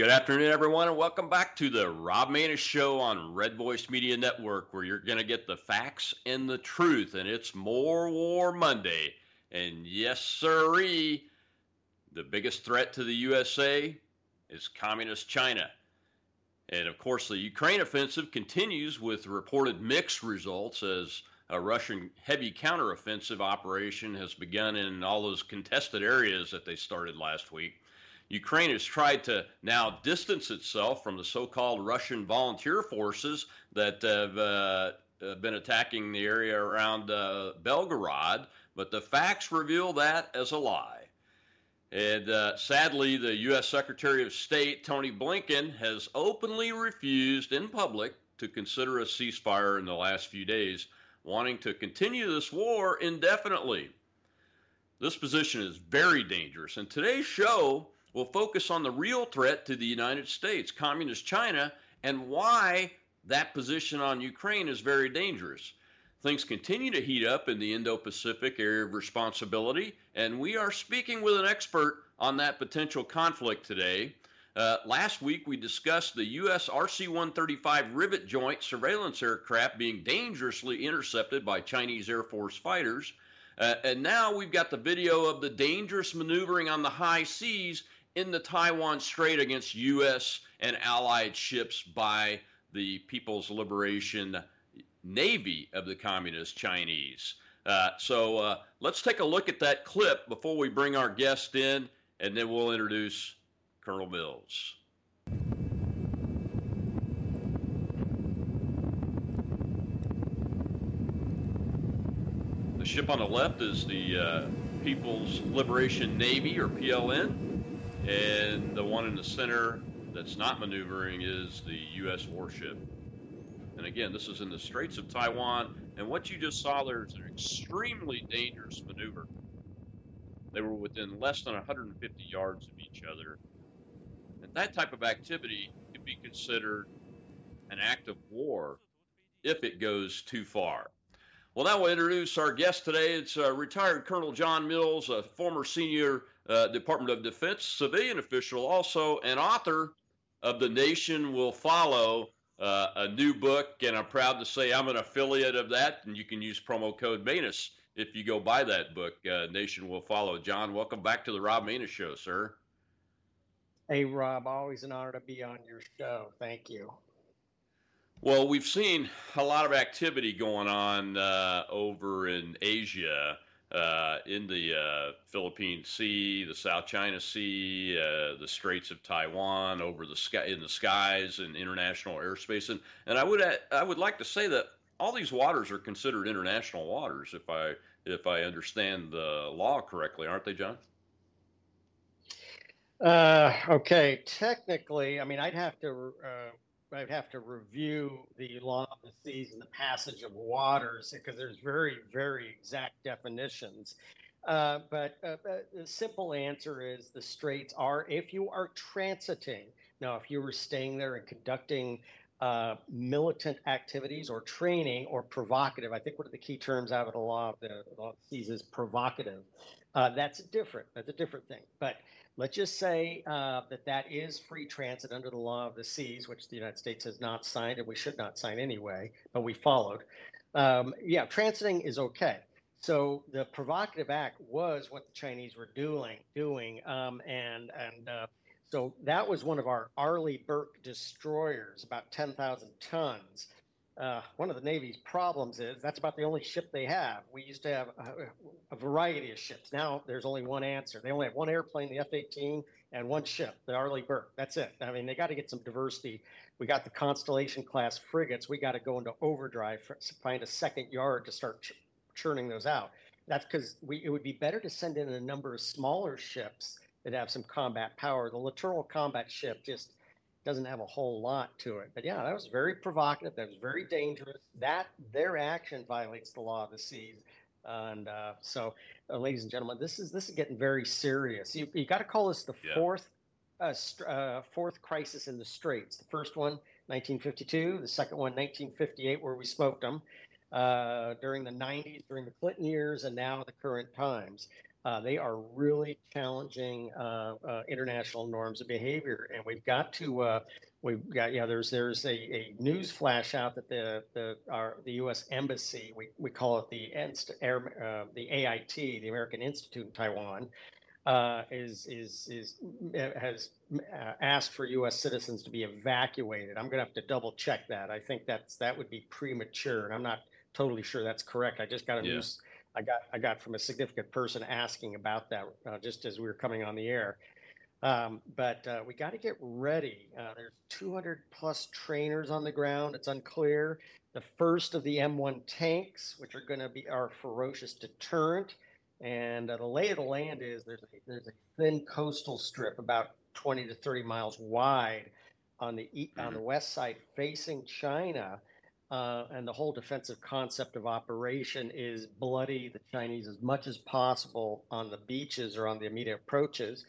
Good afternoon, everyone, and welcome back to the Rob Maness Show on Red Voice Media Network, where you're going to get the facts and the truth. And it's More War Monday. And yes, sirree, the biggest threat to the USA is Communist China. And of course, the Ukraine offensive continues with reported mixed results as a Russian heavy counteroffensive operation has begun in all those contested areas that they started last week. Ukraine has tried to now distance itself from the so called Russian volunteer forces that have uh, been attacking the area around uh, Belgorod, but the facts reveal that as a lie. And uh, sadly, the U.S. Secretary of State, Tony Blinken, has openly refused in public to consider a ceasefire in the last few days, wanting to continue this war indefinitely. This position is very dangerous. And today's show will focus on the real threat to the United States, Communist China, and why that position on Ukraine is very dangerous. Things continue to heat up in the Indo Pacific area of responsibility, and we are speaking with an expert on that potential conflict today. Uh, last week, we discussed the U.S. RC 135 rivet joint surveillance aircraft being dangerously intercepted by Chinese Air Force fighters. Uh, and now we've got the video of the dangerous maneuvering on the high seas in the Taiwan Strait against U.S. and allied ships by the People's Liberation Navy of the Communist Chinese. Uh, so uh, let's take a look at that clip before we bring our guest in, and then we'll introduce Colonel Mills. The ship on the left is the uh, People's Liberation Navy, or PLN. And the one in the center that's not maneuvering is the U.S. warship. And again, this is in the Straits of Taiwan. And what you just saw there is an extremely dangerous maneuver. They were within less than 150 yards of each other. And that type of activity could be considered an act of war if it goes too far. Well, now we'll introduce our guest today. It's uh, retired Colonel John Mills, a former senior uh, Department of Defense civilian official, also an author of The Nation Will Follow, uh, a new book. And I'm proud to say I'm an affiliate of that. And you can use promo code Maness if you go buy that book, uh, Nation Will Follow. John, welcome back to the Rob Maness Show, sir. Hey, Rob, always an honor to be on your show. Thank you. Well, we've seen a lot of activity going on uh, over in Asia uh, in the uh, Philippine Sea, the South China Sea, uh, the Straits of Taiwan, over the sky in the skies and international airspace, and and I would I would like to say that all these waters are considered international waters if I if I understand the law correctly, aren't they, John? Uh, okay, technically, I mean, I'd have to uh, I'd have to review the law of the seas and the passage of waters because there's very, very exact definitions. Uh, but uh, uh, the simple answer is the straits are if you are transiting. Now, if you were staying there and conducting uh, militant activities or training or provocative, I think one of the key terms out of the law of the law seas is provocative. Uh, that's a different. That's a different thing. But Let's just say uh, that that is free transit under the law of the seas, which the United States has not signed, and we should not sign anyway, but we followed. Um, yeah, transiting is okay. So the provocative act was what the Chinese were doing, doing, um, and and uh, so that was one of our Arleigh Burke destroyers, about 10,000 tons. Uh, one of the Navy's problems is that's about the only ship they have. We used to have a, a, variety of ships. Now there's only one answer. They only have one airplane, the F 18, and one ship, the Arleigh Burke. That's it. I mean, they got to get some diversity. We got the Constellation class frigates. We got to go into overdrive, for, find a second yard to start ch- churning those out. That's because it would be better to send in a number of smaller ships that have some combat power. The littoral combat ship just doesn't have a whole lot to it. But yeah, that was very provocative. That was very dangerous. That their action violates the law of the seas. And uh, so, uh, ladies and gentlemen, this is this is getting very serious. You, you got to call this the yeah. fourth uh, st- uh, fourth crisis in the Straits. The first one, 1952. The second one, 1958, where we smoked them. Uh, during the 90s, during the Clinton years, and now the current times. Uh, they are really challenging uh, uh, international norms of behavior, and we've got to. Uh, we've got yeah. There's there's a, a news flash out that the the our the U.S. embassy we, we call it the Inst- uh, the AIT the American Institute in Taiwan uh, is is is has asked for U.S. citizens to be evacuated. I'm going to have to double check that. I think that's that would be premature, and I'm not totally sure that's correct. I just got a yeah. news I got I got from a significant person asking about that uh, just as we were coming on the air. Um, but uh, we got to get ready. Uh, there's 200 plus trainers on the ground. It's unclear. The first of the M1 tanks, which are going to be our ferocious deterrent. And uh, the lay of the land is there's a, there's a thin coastal strip about 20 to 30 miles wide on the on the mm-hmm. west side facing China uh, and the whole defensive concept of operation is bloody the Chinese as much as possible on the beaches or on the immediate approaches.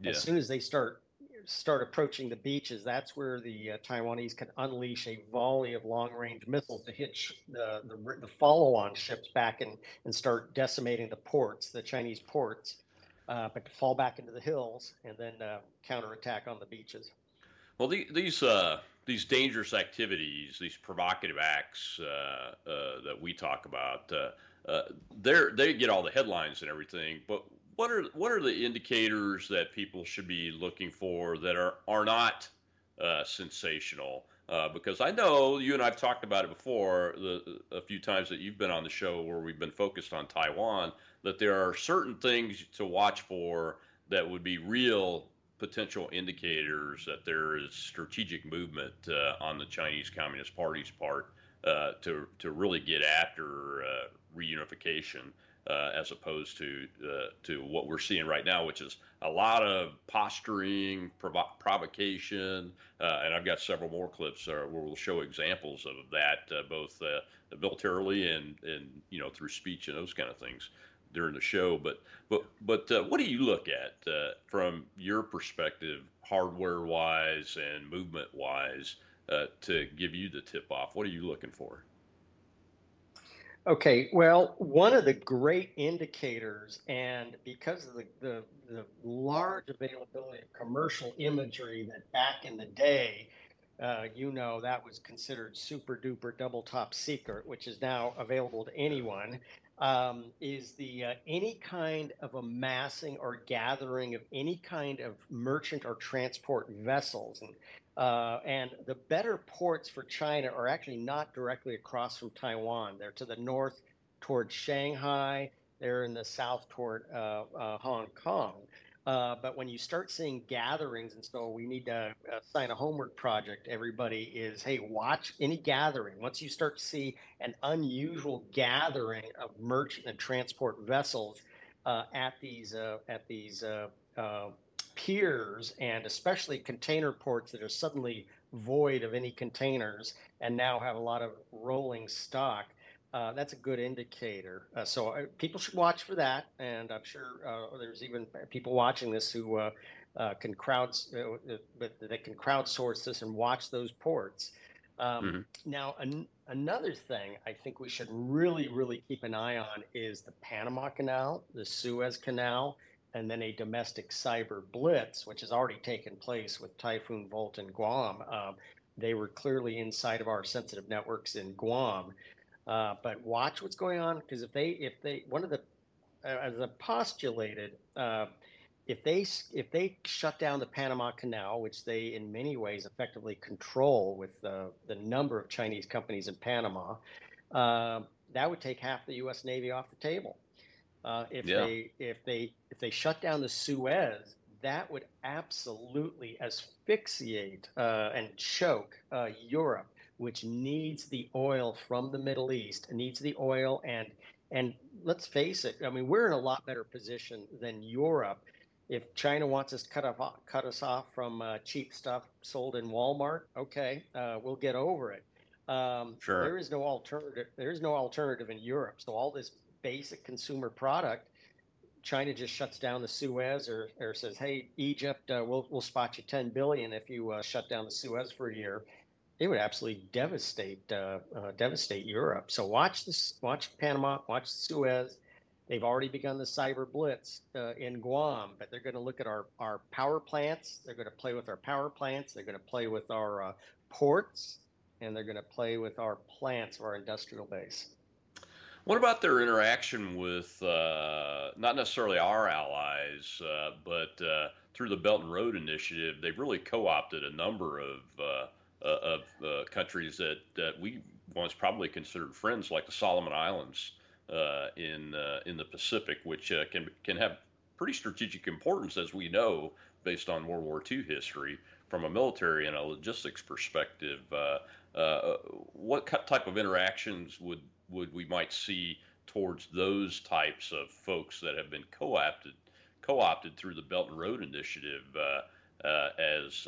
Yeah. As soon as they start start approaching the beaches, that's where the uh, Taiwanese can unleash a volley of long range missiles to hit sh- the, the, the follow on ships back and, and start decimating the ports, the Chinese ports, uh, but to fall back into the hills and then uh, counterattack on the beaches. Well, the, these uh, these dangerous activities, these provocative acts uh, uh, that we talk about, uh, uh they they get all the headlines and everything. But what are what are the indicators that people should be looking for that are are not uh, sensational? Because I know you and I've talked about it before the, a few times that you've been on the show where we've been focused on Taiwan. That there are certain things to watch for that would be real potential indicators that there is strategic movement uh, on the Chinese Communist Party's part uh, to to really get after uh, reunification, uh, as opposed to uh, to what we're seeing right now, which is a lot of posturing, provo- provocation, and I've got several more clips where we'll show examples of that, both militarily and and you know through speech and those kind of things during the show. But but but uh, what do you look at uh, from your perspective, hardware wise and movement wise, uh, to give you the tip off? What are you looking for? Okay, well, one of the great indicators, and because of the, the, the large availability of commercial imagery that back in the day, uh, you know, that was considered super duper double top secret, which is now available to anyone um, is the uh, any kind of amassing or gathering of any kind of merchant or transport vessels. And, uh, and the better ports for China are actually not directly across from Taiwan. They're to the north toward Shanghai. They're in the south toward uh, uh Hong Kong. Uh, but when you start seeing gatherings, and so we need to uh, sign a homework project, everybody is, hey, watch any gathering. Once you start to see an unusual gathering of merchant and transport vessels uh, at these uh, at these piers, and especially container ports that are suddenly void of any containers and now have a lot of rolling stock, uh, that's a good indicator. Uh, so uh, people should watch for that, and I'm sure uh, there's even people watching this who uh, uh, can crowd, but they can crowdsource this and watch those ports. Um, mm-hmm. Now, an- another thing I think we should really, really keep an eye on is the Panama Canal, the Suez Canal, and then a domestic cyber blitz, which has already taken place with Typhoon Volt and Guam. Um, they were clearly inside of our sensitive networks in Guam. Uh, but watch what's going on because if they if they one of the uh, as a postulated uh, if they if they shut down the Panama Canal, which they in many ways effectively control with the the number of Chinese companies in Panama, uh, that would take half the U.S. Navy off the table. Uh, if yeah. they if they if they shut down the Suez, that would absolutely asphyxiate uh, and choke Europe which needs the oil from the Middle East, needs the oil and and let's face it, I mean we're in a lot better position than Europe. If China wants us to cut off cut us off from uh, cheap stuff sold in Walmart, okay, uh, we'll get over it. Um, sure. There is no alternative. There is no alternative in Europe. So all this basic consumer product, China just shuts down the Suez or, or says, "Hey, Egypt, uh, we'll we'll spot you 10 billion if you uh, shut down the Suez for a year." It would absolutely devastate uh, uh, devastate Europe. So watch this, watch Panama, watch Suez, They've already begun the cyber blitz uh, in Guam, but they're going to look at our, our power plants. They're going to play with our power plants. They're going to play with our uh, ports, and they're going to play with our plants our industrial base. What about their interaction with uh, not necessarily our allies, uh, but through the Belt and Road Initiative? They've really co-opted a number of uh, of countries that, that we once probably considered friends, like the Solomon Islands uh, in uh, in the Pacific, which uh, can can have pretty strategic importance, as we know, based on World War II history, from a military and a logistics perspective. Uh, uh, what type of interactions would would we might see towards those types of folks that have been co-opted co-opted through the Belt and Road Initiative uh, as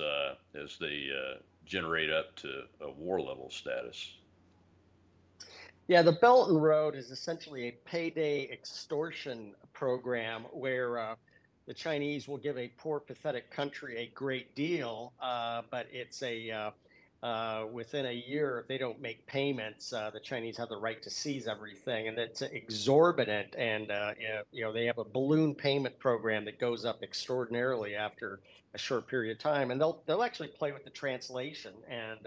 as they generate up to a war level status? Yeah, the Belt and Road is essentially a payday extortion program where uh, the Chinese will give a poor, pathetic country a great deal, uh, but it's a uh, uh within a year if they don't make payments, uh, the Chinese have the right to seize everything, and it's exorbitant. And uh, you know they have a balloon payment program that goes up extraordinarily after a short period of time, and they'll they'll actually play with the translation and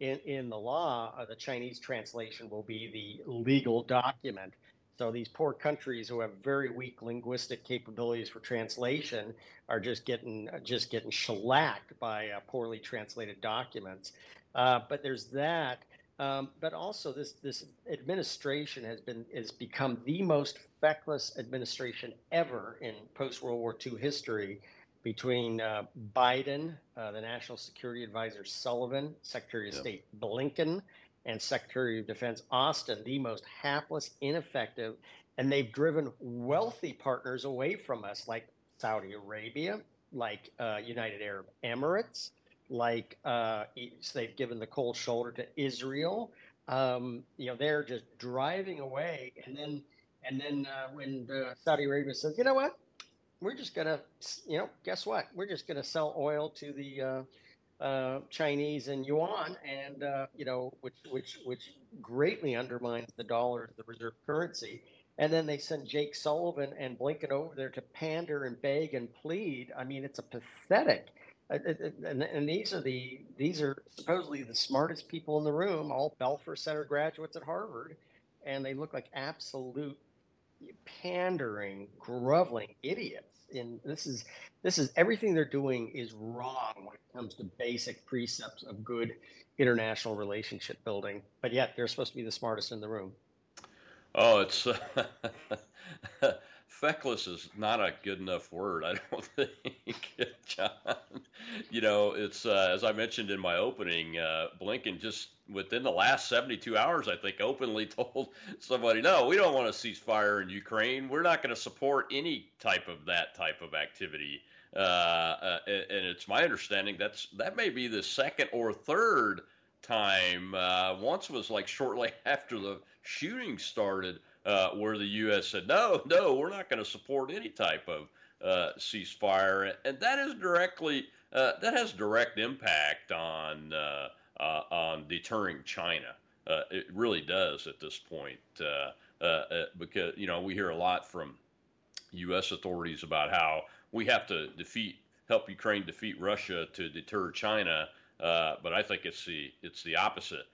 in, in the law, uh, the Chinese translation will be the legal document. So these poor countries who have very weak linguistic capabilities for translation are just getting just getting shellacked by uh, poorly translated documents. Uh, but there's that. Um, but also this this administration has been has become the most feckless administration ever in post World War II history between uh, Biden, uh, the National Security Advisor Sullivan, Secretary of yep. State Blinken, and Secretary of Defense Austin, the most hapless, ineffective, and they've driven wealthy partners away from us, like Saudi Arabia, like uh, United Arab Emirates, like uh, they've given the cold shoulder to Israel. Um, you know, they're just driving away, and then and then uh, when Saudi Arabia says, you know what, we're just to, you know, guess what? We're just to sell oil to the uh, uh, Chinese in yuan, and uh, you know, which which which greatly undermines the dollar, the reserve currency. And then they send Jake Sullivan and Blinken over there to pander and beg and plead. I mean, it's a pathetic. Uh, and, and these are the these are supposedly the smartest people in the room, all Belfer Center graduates at Harvard, and they look like absolute pandering, groveling idiots and this is this is everything they're doing is wrong when it comes to basic precepts of good international relationship building. But yet they're supposed to be the smartest in the room. Oh, it's uh, feckless is not a good enough word, I don't think, John. You know, it's uh, as I mentioned in my opening, uh, Blinken just within the last 72 hours, I think, openly told somebody, "No, we don't want a ceasefire in Ukraine. We're not going to support any type of that type of activity." Uh, uh and it's my understanding that's that may be the second or third time. Uh, once was like shortly after the shooting started uh, where the U.S. said, no, no, we're not going to support any type of uh, ceasefire, and that is directly uh, that has direct impact on uh, uh, on deterring China. Uh, it really does at this point, because you know we hear a lot from U.S. authorities about how we have to defeat, help Ukraine defeat Russia to deter China. but I think it's the it's the opposite.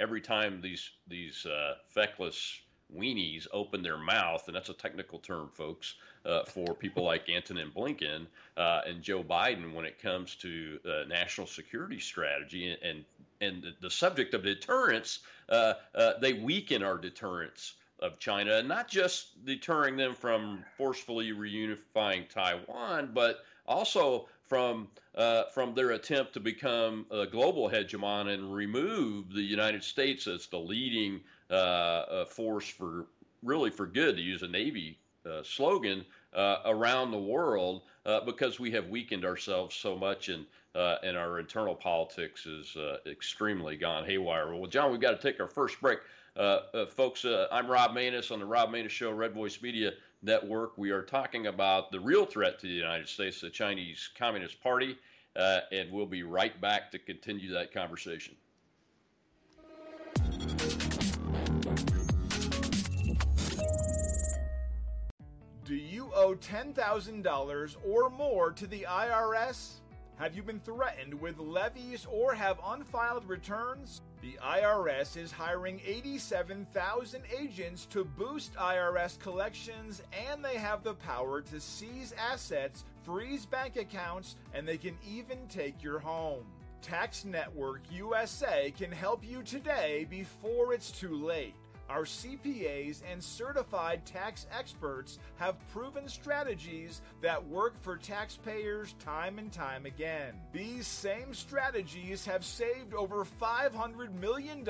every time these these feckless weenies open their mouth, and that's a technical term, folks, uh, for people like Antony Blinken uh, and Joe Biden when it comes to uh, national security strategy and and the, the subject of deterrence. Uh, uh, they weaken our deterrence of China, and not just deterring them from forcefully reunifying Taiwan, but also from uh, from their attempt to become a global hegemon and remove the United States as the leading uh, force for really for good, to use a Navy uh, slogan, uh, around the world because we have weakened ourselves so much and and our internal politics is extremely gone haywire. Well, John, we've got to take our first break. Uh, uh, folks, uh, I'm Rob Maness on the Rob Maness Show, Red Voice Media Network. We are talking about the real threat to the United States, the Chinese Communist Party, and we'll be right back to continue that conversation. Do you owe $10,000 or more to the IRS? Have you been threatened with levies or have unfiled returns? The IRS is hiring 87,000 agents to boost IRS collections, and they have the power to seize assets, freeze bank accounts, and they can even take your home. Tax Network USA can help you today before it's too late. Our CPAs and certified tax experts have proven strategies that work for taxpayers time and time again. These same strategies have saved over $500 million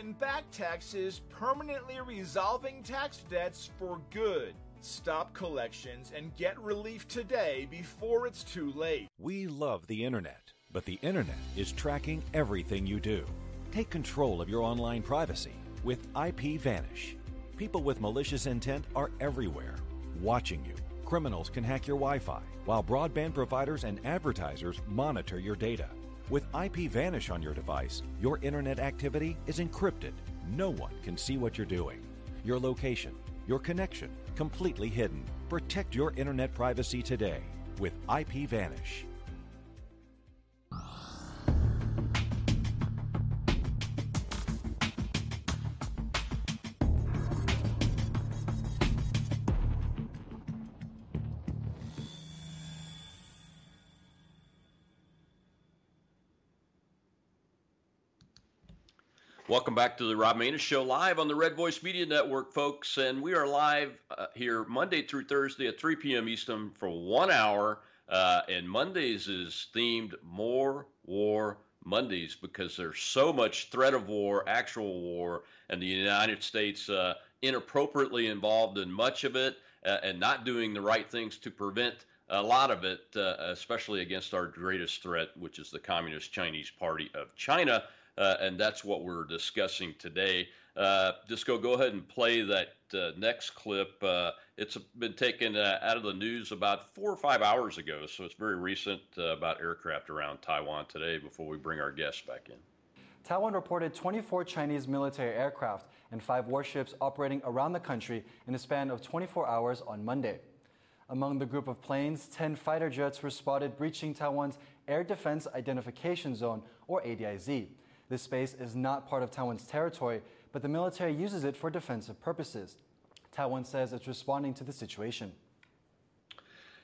in back taxes, permanently resolving tax debts for good. Stop collections and get relief today before it's too late. We love the internet, but the internet is tracking everything you do. Take control of your online privacy with IP Vanish. People with malicious intent are everywhere, watching you. Criminals can hack your Wi Fi, while broadband providers and advertisers monitor your data. With IP Vanish on your device, your internet activity is encrypted. No one can see what you're doing. Your location, your connection, completely hidden. Protect your internet privacy today with IP Vanish. Welcome back to the Rob Maness Show live on the Red Voice Media Network, folks. And we are live uh, here Monday through Thursday at 3 p.m. Eastern for one hour. Uh, and Mondays is themed More War Mondays because there's so much threat of war, actual war, and the United States uh, inappropriately involved in much of it uh, and not doing the right things to prevent a lot of it, uh, especially against our greatest threat, which is the Communist Chinese Party of China uh, and that's what we're discussing today. Uh, Disco, go ahead and play that uh, next clip. Uh, it's been taken uh, out of the news about four or five hours ago, so it's very recent uh, about aircraft around Taiwan today before we bring our guests back in. Taiwan reported 24 Chinese military aircraft and five warships operating around the country in a span of 24 hours on Monday. Among the group of planes, 10 fighter jets were spotted breaching Taiwan's Air Defense Identification Zone, or ADIZ. This space is not part of Taiwan's territory, but the military uses it for defensive purposes. Taiwan says it's responding to the situation.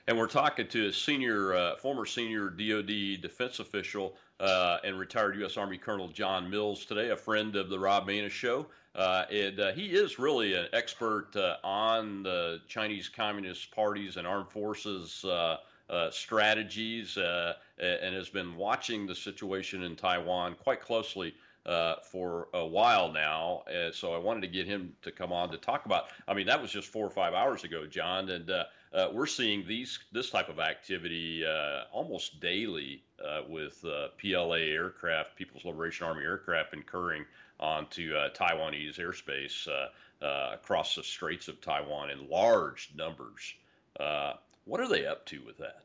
And we're talking to a senior, uh, former senior DoD defense official uh, and retired U.S. Army Colonel John Mills today, a friend of the Rob Maness Show. Uh, and uh, he is really an expert uh, on the Chinese Communist parties and armed forces uh, strategies and has been watching the situation in Taiwan quite closely uh, for a while now. Uh, so I wanted to get him to come on to talk about. I mean, that was just four or five hours ago, John, and uh, uh, we're seeing these this type of activity almost daily with PLA aircraft, People's Liberation Army aircraft, incurring onto Taiwanese airspace across the Straits of Taiwan in large numbers. What are they up to with that?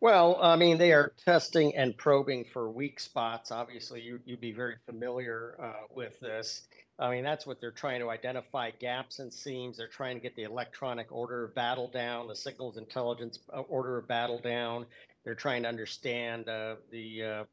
Well, I mean, they are testing and probing for weak spots. Obviously, you, would be very familiar uh, with this. I mean, that's what they're trying to identify gaps and seams. They're trying to get the electronic order of battle down, the signals intelligence uh, order of battle down. They're trying to understand uh, the, uh,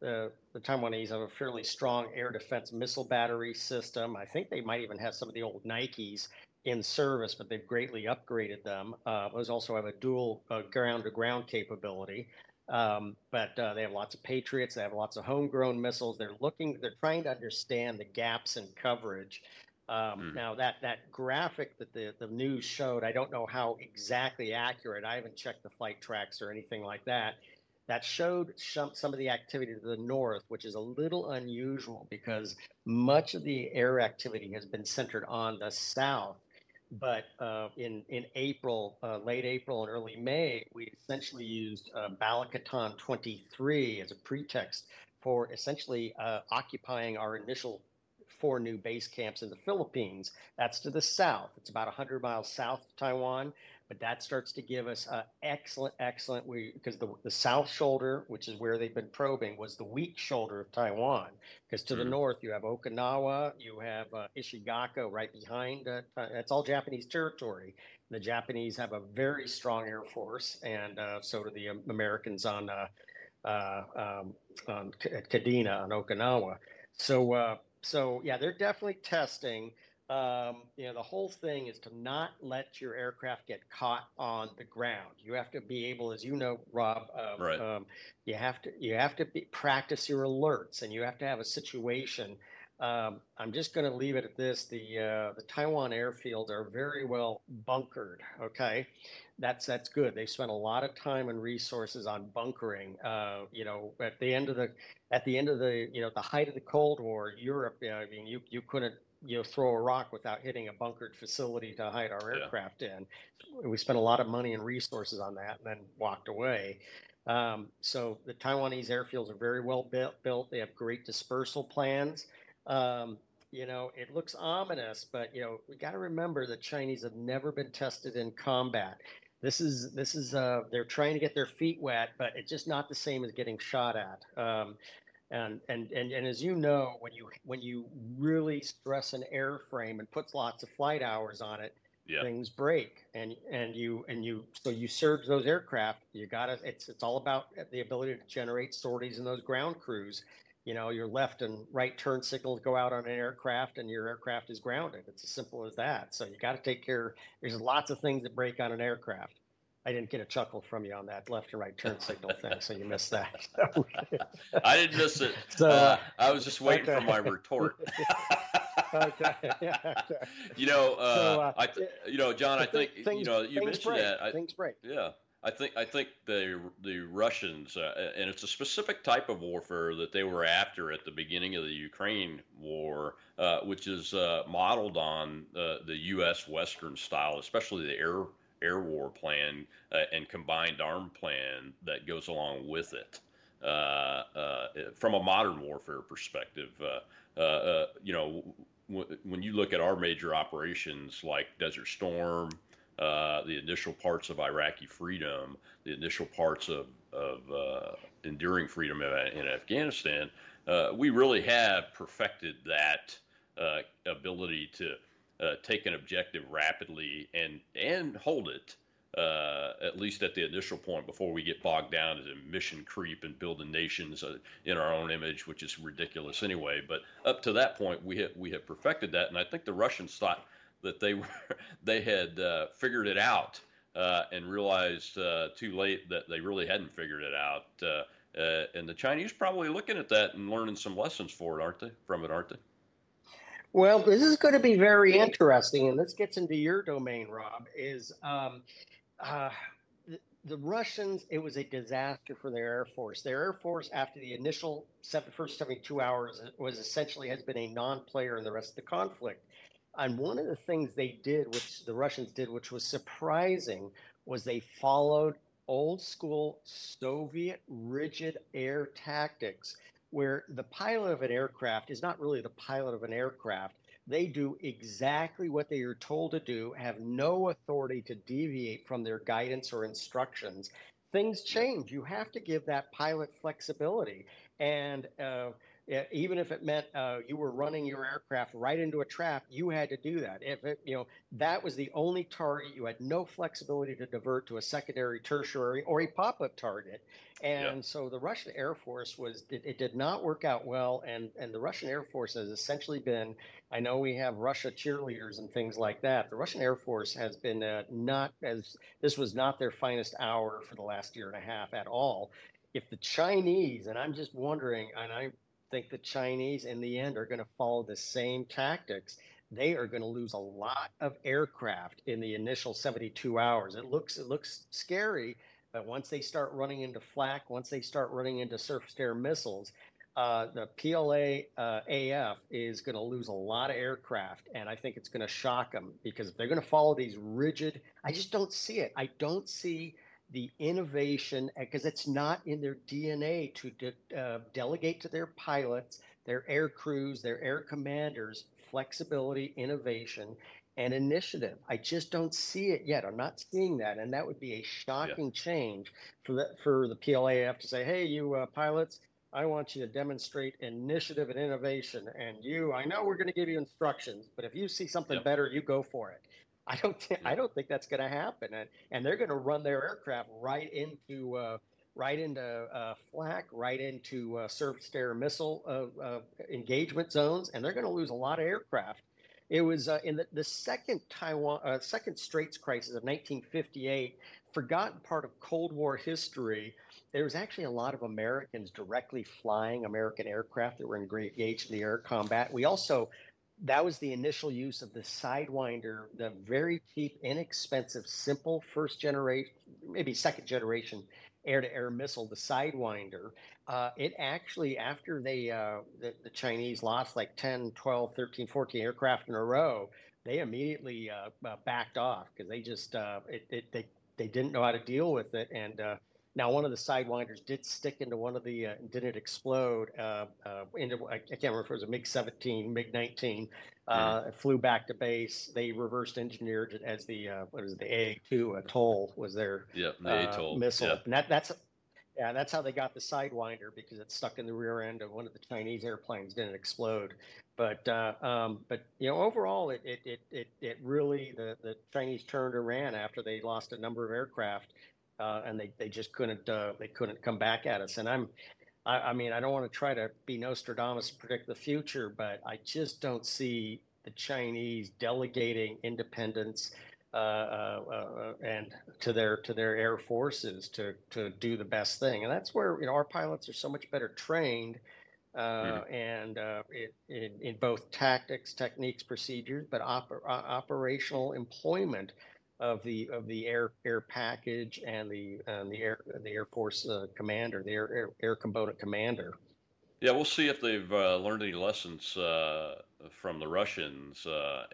the the Taiwanese have a fairly strong air defense missile battery system. I think they might even have some of the old Nikes in service, but they've greatly upgraded them. Uh, those also have a dual uh, ground-to-ground capability. Um, but uh, they have lots of Patriots. They have lots of homegrown missiles. They're looking. They're trying to understand the gaps in coverage. Um, mm. Now that that graphic that the the news showed, I don't know how exactly accurate. I haven't checked the flight tracks or anything like that. That showed some, some of the activity to the north, which is a little unusual because much of the air activity has been centered on the south but uh, in in April, uh, late April and early May, we essentially used uh, Balikatan 23 as a pretext for essentially uh, occupying our initial four new base camps in the Philippines. That's to the south. It's about 100 miles south of Taiwan, but that starts to give us uh, excellent, excellent. Because the the south shoulder, which is where they've been probing, was the weak shoulder of Taiwan. Because to mm-hmm. the north you have Okinawa, you have uh, Ishigaki right behind. Uh, that's all Japanese territory. The Japanese have a very strong air force, and uh, so do the Americans on uh, uh, um, on Kadena on Okinawa. So uh, so yeah, they're definitely testing. Um, you know, the whole thing is to not let your aircraft get caught on the ground. You have to be able, as you know, Rob. Um, right. Um, you have to you have to be, practice your alerts, and you have to have a situation um, I'm just going to leave it at this: the uh, the Taiwan airfields are very well bunkered. Okay, that's that's good. They spent a lot of time and resources on bunkering. Uh, you know, at the end of the at the end of the you know the height of the Cold War, Europe. You know, I mean, you you couldn't you know throw a rock without hitting a bunkered facility to hide our aircraft yeah. in. We spent a lot of money and resources on that, and then walked away. Um, so the Taiwanese airfields are very well built. Built. They have great dispersal plans. Um, you know, it looks ominous, but you know, we got to remember the Chinese have never been tested in combat. This is this is uh, they're trying to get their feet wet, but it's just not the same as getting shot at. Um, and, and and and as you know, when you when you really stress an airframe and puts lots of flight hours on it, yeah. things break. And and you and you so you surge those aircraft. You gotta. It's it's all about the ability to generate sorties in those ground crews you know, your left and right turn signals go out on an aircraft and your aircraft is grounded. It's as simple as that. So you got to take care. There's lots of things that break on an aircraft. I didn't get a chuckle from you on that left and right turn signal thing, so you missed that. I didn't miss it. So, uh, I was just waiting okay. for my retort. okay. Yeah, okay. You know, uh, so, uh, I, th- you know, John, I think things, you know you mentioned break. that. I, things break. Yeah, I think I think the the Russians, uh, and it's a specific type of warfare that they were after at the beginning of the Ukraine war, uh, which is uh, modeled on uh, the U.S. Western style, especially the air air war plan uh, and combined arm plan that goes along with it. Uh, from a modern warfare perspective, you know, w- when you look at our major operations like Desert Storm. Uh, the initial parts of Iraqi freedom, the initial parts of, of uh, enduring freedom in, in Afghanistan, uh, we really have perfected that uh, ability to uh, take an objective rapidly and and hold it. at least at the initial point, before we get bogged down in mission creep and building nations in our own image, which is ridiculous anyway. But up to that point, we have, we have perfected that, and I think the Russians thought that they were they had uh, figured it out uh, and realized uh, too late that they really hadn't figured it out. Uh, uh, and the Chinese probably looking at that and learning some lessons for it, aren't they? From it, aren't they? Well, this is going to be very interesting, and this gets into your domain, Rob. Is um, uh, the, the Russians? It was a disaster for their air force. Their air force, after the initial seven, first seventy-two hours, was essentially has been a non-player in the rest of the conflict. And one of the things they did, which the Russians did, which was surprising, was they followed old school Soviet rigid air tactics, where the pilot of an aircraft is not really the pilot of an aircraft. They do exactly what they are told to do, have no authority to deviate from their guidance or instructions. Things change. You have to give that pilot flexibility. And uh, even if it meant uh, you were running your aircraft right into a trap, you had to do that. If it, you know, that was the only target, you had no flexibility to divert to a secondary, tertiary, or a pop-up target. And yeah. so the Russian Air Force was, it, it, did not work out well. And, and the Russian Air Force has essentially been, I know we have Russia cheerleaders and things like that. The Russian Air Force has been uh, not as, this was not their finest hour for the last year and a half at all if the Chinese, and I'm just wondering, and I think the Chinese in the end are going to follow the same tactics. They are going to lose a lot of aircraft in the initial 72 hours. It looks it looks scary, but once they start running into flak, once they start running into surface-to-air missiles, uh, the PLA uh, AF is going to lose a lot of aircraft, and I think it's going to shock them because if they're going to follow these rigid, I just don't see it. I don't see the innovation because it's not in their DNA to de- uh, delegate to their pilots their air crews, their air commanders flexibility, innovation, and initiative. I just don't see it yet. I'm not seeing that, and that would be a shocking yeah. change for the for the PLAF to say, "Hey, you uh, pilots, I want you to demonstrate initiative and innovation, and you, I know we're going to give you instructions, but if you see something yep. better, you go for it." I don't think I don't think that's going to happen, and and they're going to run their aircraft right into. Uh, right into uh, flak, right into uh, surface air missile uh, uh, engagement zones, and they're going to lose a lot of aircraft it was uh, in the, the second Taiwan, uh, second Straits crisis of 1958, forgotten part of Cold War history. There was actually a lot of Americans directly flying American aircraft that were engaged in the air combat. We also, that was the initial use of the Sidewinder, the very cheap, inexpensive, simple first generation, maybe second generation air-to-air missile, the Sidewinder. Uh, it actually, after they uh, the, the, Chinese lost like 10, 12, 13, 14 aircraft in a row, they immediately uh, uh backed off because they just uh, it, it, they they didn't know how to deal with it. And uh, now one of the Sidewinders did stick into one of the didn't explode into I, can't remember if it was a MiG 17, MiG 19. Mm-hmm. flew back to base. They reversed engineered it as the what is it, the A2 Atoll was their yeah, the Atoll. missile. Yep. And that, that's yeah, that's how they got the Sidewinder because it stuck in the rear end of one of the Chinese airplanes, didn't explode. But uh, um, but you know overall, it it, it it it really the the Chinese turned and ran after they lost a number of aircraft, uh, and they they just couldn't uh, they couldn't come back at us. And I'm I, I mean I don't want to try to be Nostradamus and predict the future, but I just don't see the Chinese delegating independence uh, uh, uh, and to their to their air forces to to do the best thing. And that's where you know our pilots are so much better trained. Uh, mm-hmm. and uh, it, in, in, both tactics, techniques, procedures, but oper- operational employment of the of the air air package and the um, the air the Air Force uh, commander, the air, air, air component commander. Yeah, we'll see if they've uh, learned any lessons uh, from the Russians, uh,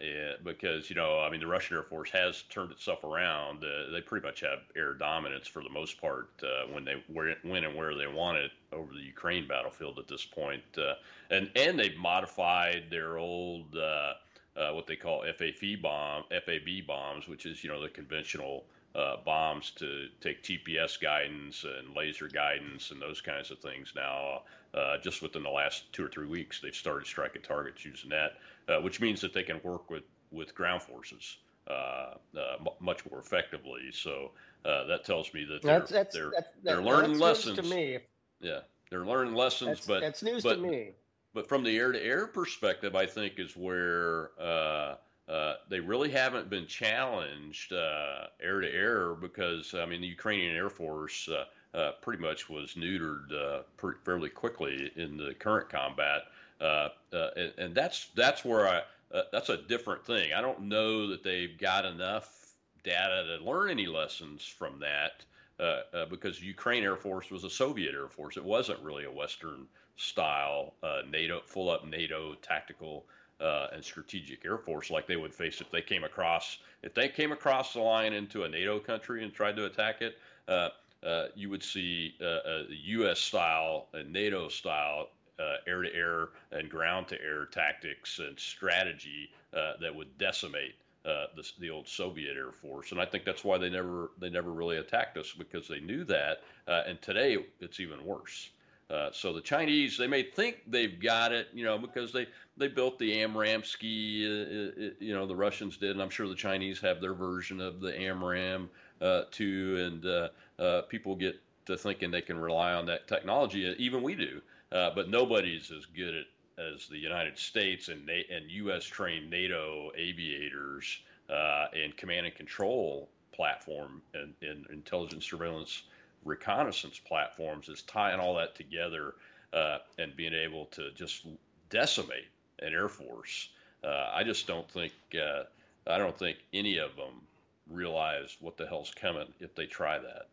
because you know, I mean, the Russian Air Force has turned itself around. Uh, they pretty much have air dominance for the most part uh, when they when and where they want it over the Ukraine battlefield at this point, and and they've modified their old what they call FAB bomb FAB bombs, which is you know the conventional uh, bombs to take GPS guidance and laser guidance and those kinds of things. Now, uh, just within the last two or three weeks, they've started striking targets using that, uh, which means that they can work with, with ground forces uh, uh, m- much more effectively. So uh, that tells me that they're that's, that's, they're, that's, they're learning lessons. to me. Yeah, they're learning lessons, that's, but that's news but, to me. But from the air-to-air perspective, I think is where uh, they really haven't been challenged uh, air to air because I mean the Ukrainian Air Force uh, uh pretty much was neutered uh, fairly quickly in the current combat, and, and, that's that's where I that's a different thing. I don't know that they've got enough data to learn any lessons from that. Because Ukraine Air Force was a Soviet Air Force, it wasn't really a Western style NATO full up NATO tactical uh, and strategic air force like they would face if they came across if they came across the line into a NATO country and tried to attack it. Uh, uh, you would see uh, a U.S. style and NATO style air to air and ground to air tactics and strategy uh, that would decimate uh, the, the, old Soviet Air Force, and I think that's why they never they never really attacked us because they knew that. Uh, and today it's even worse. Uh, so the Chinese, they may think they've got it, you know, because they, they built the AMRAAM ski, uh, uh, you know, the Russians did, and I'm sure the Chinese have their version of the AMRAAM uh, too, and uh, uh, people get to thinking they can rely on that technology, even we do, but nobody's as good at as the United States and and U.S. trained NATO aviators and command and control platform and, and intelligence surveillance reconnaissance platforms is tying all that together uh, and being able to just decimate an air force. Uh, I just don't think uh, I don't think any of them realize what the hell's coming if they try that.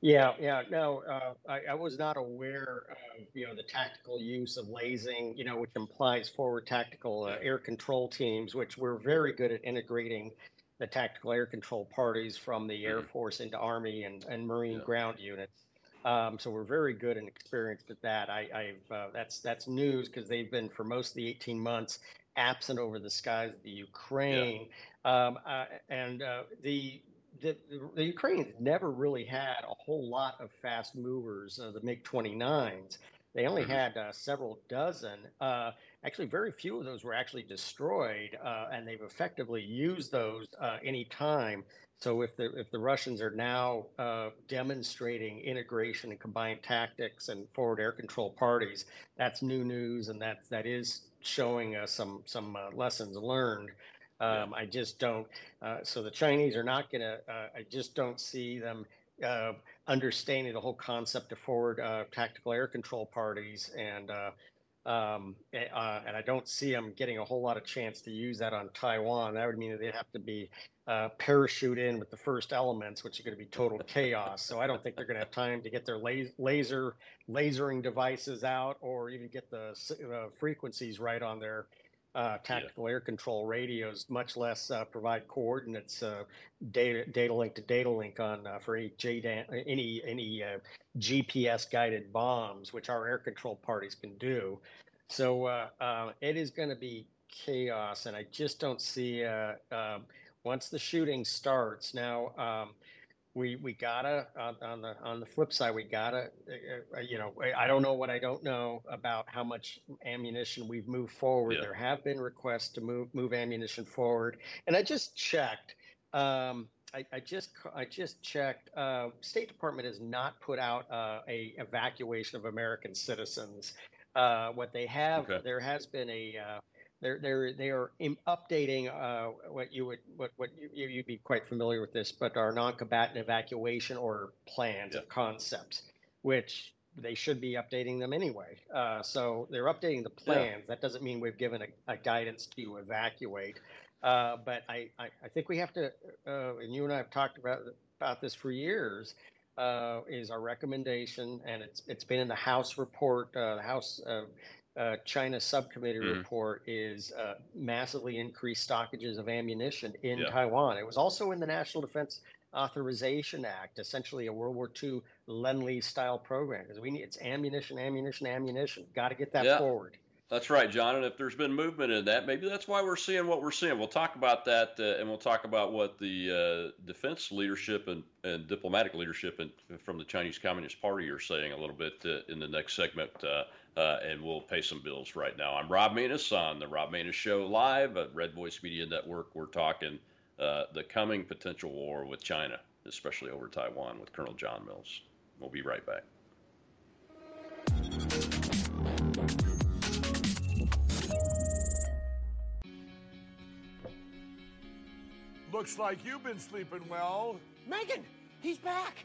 Yeah, yeah. No, uh, I, I, was not aware of you know the tactical use of lasing, you know, which implies forward tactical uh, air control teams, which we're very good at integrating the tactical air control parties from the Air mm-hmm. Force into Army and, and Marine yeah. ground units. Um, so we're very good and experienced at that. I, I've uh, that's that's news because they've been for most of the 18 months absent over the skies of the Ukraine, yeah. um, uh, and uh, the, the the Ukrainians never really had a whole lot of fast movers, uh, the MiG 29s. They only mm-hmm. had uh, several dozen. Uh, actually, very few of those were actually destroyed, uh, and they've effectively used those uh, any time. So if the if the Russians are now uh, demonstrating integration and combined tactics and forward air control parties, that's new news, and that that is showing us some some uh, lessons learned. Um, I just don't. so the Chinese are not going to. I just don't see them uh, understanding the whole concept of forward uh, tactical air control parties, and uh, um, uh, and I don't see them getting a whole lot of chance to use that on Taiwan. That would mean that they'd have to be uh, parachute in with the first elements, which is going to be total chaos. So I don't think they're going to have time to get their laser lasering devices out, or even get the uh, frequencies right on their uh, tactical yeah. air control radios, much less uh, provide coordinates, uh, data data link to data link on uh, for any JDAM, any any uh, GPS guided bombs, which our air control parties can do. So uh, it is going to be chaos, and I just don't see um, once the shooting starts now. Um, we we gotta on, on, the on the flip side we gotta uh, uh, you know I don't know what I don't know about how much ammunition we've moved forward. Yeah. There have been requests to move move ammunition forward, and I just checked. Um, I, I, just I just checked. Uh, State Department has not put out uh, a evacuation of American citizens. Uh, what they have, okay. there has been a uh, they're they're they are updating uh, what you would what what you, you'd be quite familiar with this, but our non-combatant evacuation or plans yeah. of concepts, which they should be updating them anyway. Uh, so they're updating the plans. Yeah. That doesn't mean we've given a, a guidance to evacuate. Uh, but I, I, I, think we have to, uh, and you and I have talked about about this for years. Uh, is our recommendation, and it's it's been in the House report, uh, the House uh, China subcommittee mm. report is uh, massively increased stockages of ammunition in yeah. Taiwan. It was also in the National Defense Authorization Act, essentially a World War II Lend-Lease style program because we need it's ammunition, ammunition, ammunition. Got to get that yeah. forward. That's right, John. And if there's been movement in that, maybe that's why we're seeing what we're seeing. We'll talk about that, uh, and we'll talk about what the uh, defense leadership and, and diplomatic leadership and, from the Chinese Communist Party are saying a little bit uh, in the next segment. Uh, and we'll pay some bills right now. I'm Rob Maness on the Rob Maness Show live at Red Voice Media Network. We're talking uh, the coming potential war with China, especially over Taiwan, with Colonel John Mills. We'll be right back. Looks like you've been sleeping well. Megan, he's back.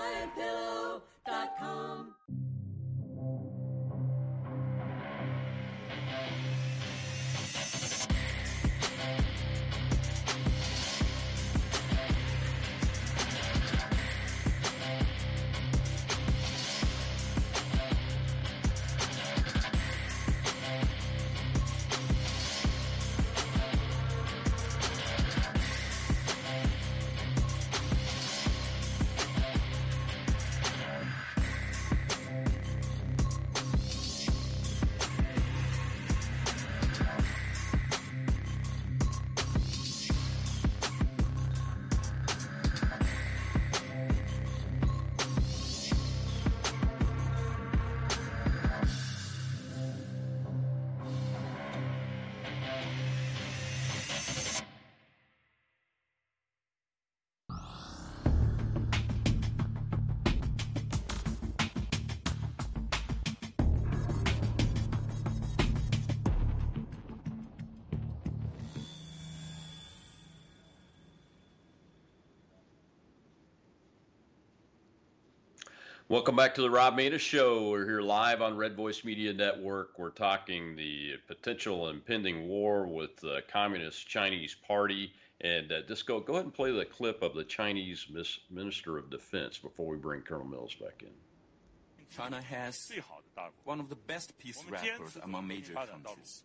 Welcome back to the Rob Maness Show. We're here live on Red Voice Media Network. We're talking the potential impending war with the Communist Chinese Party. And uh, just go, go ahead and play the clip of the Chinese Minister of Defense before we bring Colonel Mills back in. China has one of the best peace records among major countries.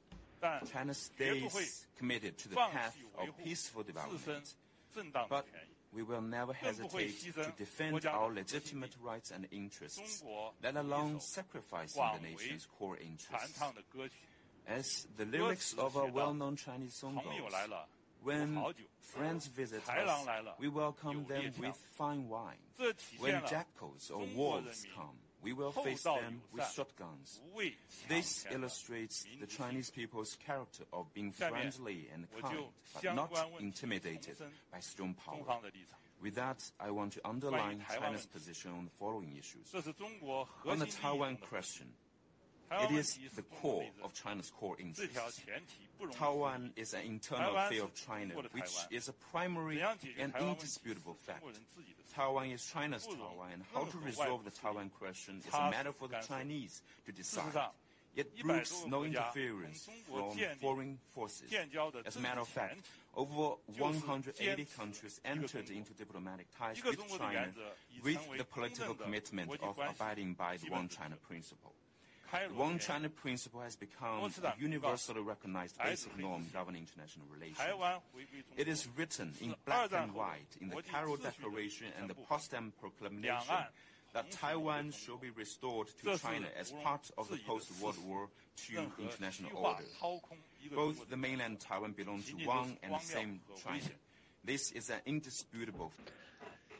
China stays committed to the path of peaceful development. But we will never hesitate to defend our legitimate rights and interests, let alone sacrificing the nation's core interests. As the lyrics of a well-known Chinese song goes, when friends visit us, we welcome them with fine wine. When jackals or wolves come, we will face them with shotguns. This illustrates the Chinese people's character of being friendly and kind, but not intimidated by strong power. With that, I want to underline China's position on the following issues. On the Taiwan question, it is the core of China's core interests. Taiwan is an internal affair of China, which is a primary and indisputable fact. Taiwan is China's Taiwan, and how to resolve the Taiwan question is a matter for the Chinese to decide. It brooks no interference from foreign forces. As a matter of fact, over 180 countries entered into diplomatic ties with China with the political commitment of abiding by the One China principle. The One China principle has become a universally recognized basic norm governing international relations. It is written in black and white in the Cairo Declaration and the Potsdam Proclamation that Taiwan shall be restored to China as part of the post-World War II international order. Both the mainland Taiwan belong to one and the same China. This is an indisputable